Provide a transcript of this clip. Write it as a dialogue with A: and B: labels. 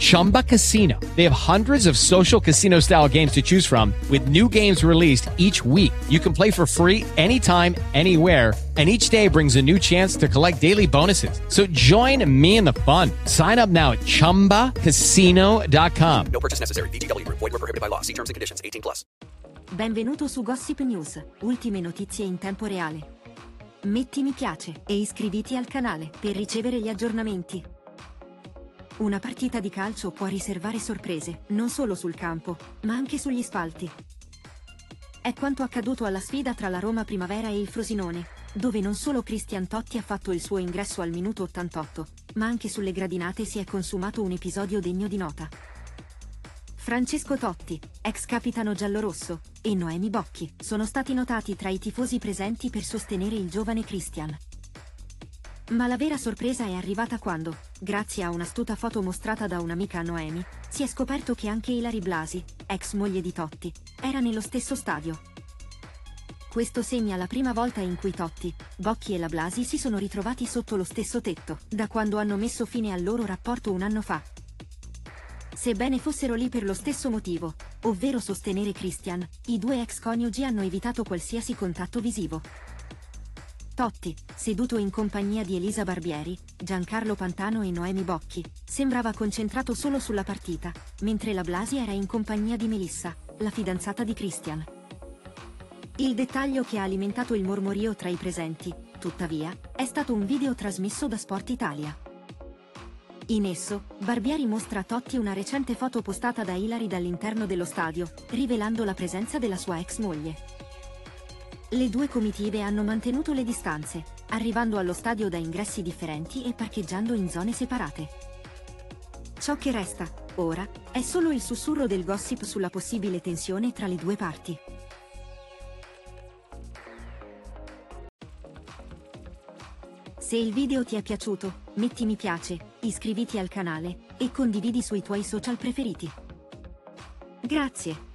A: Chumba Casino. They have hundreds of social casino style games to choose from with new games released each week. You can play for free anytime, anywhere and each day brings a new chance to collect daily bonuses. So join me in the fun. Sign up now at ChumbaCasino.com.
B: No purchase necessary. BGW. Void were prohibited by law. See terms and conditions. 18 plus.
C: Benvenuto su Gossip News. Ultime notizie in tempo reale. Metti mi piace e iscriviti al canale per ricevere gli aggiornamenti. Una partita di calcio può riservare sorprese, non solo sul campo, ma anche sugli spalti. È quanto accaduto alla sfida tra la Roma Primavera e il Frosinone, dove non solo Cristian Totti ha fatto il suo ingresso al minuto 88, ma anche sulle gradinate si è consumato un episodio degno di nota. Francesco Totti, ex capitano giallorosso, e Noemi Bocchi sono stati notati tra i tifosi presenti per sostenere il giovane Christian. Ma la vera sorpresa è arrivata quando, grazie a un'astuta foto mostrata da un'amica a Noemi, si è scoperto che anche Ilari Blasi, ex moglie di Totti, era nello stesso stadio. Questo segna la prima volta in cui Totti, Bocchi e la Blasi si sono ritrovati sotto lo stesso tetto, da quando hanno messo fine al loro rapporto un anno fa. Sebbene fossero lì per lo stesso motivo, ovvero sostenere Christian, i due ex coniugi hanno evitato qualsiasi contatto visivo. Totti, seduto in compagnia di Elisa Barbieri, Giancarlo Pantano e Noemi Bocchi, sembrava concentrato solo sulla partita, mentre la Blasi era in compagnia di Melissa, la fidanzata di Christian. Il dettaglio che ha alimentato il mormorio tra i presenti, tuttavia, è stato un video trasmesso da Sport Italia. In esso, Barbieri mostra a Totti una recente foto postata da Ilari dall'interno dello stadio, rivelando la presenza della sua ex moglie. Le due comitive hanno mantenuto le distanze, arrivando allo stadio da ingressi differenti e parcheggiando in zone separate. Ciò che resta, ora, è solo il sussurro del gossip sulla possibile tensione tra le due parti. Se il video ti è piaciuto, metti mi piace, iscriviti al canale e condividi sui tuoi social preferiti. Grazie.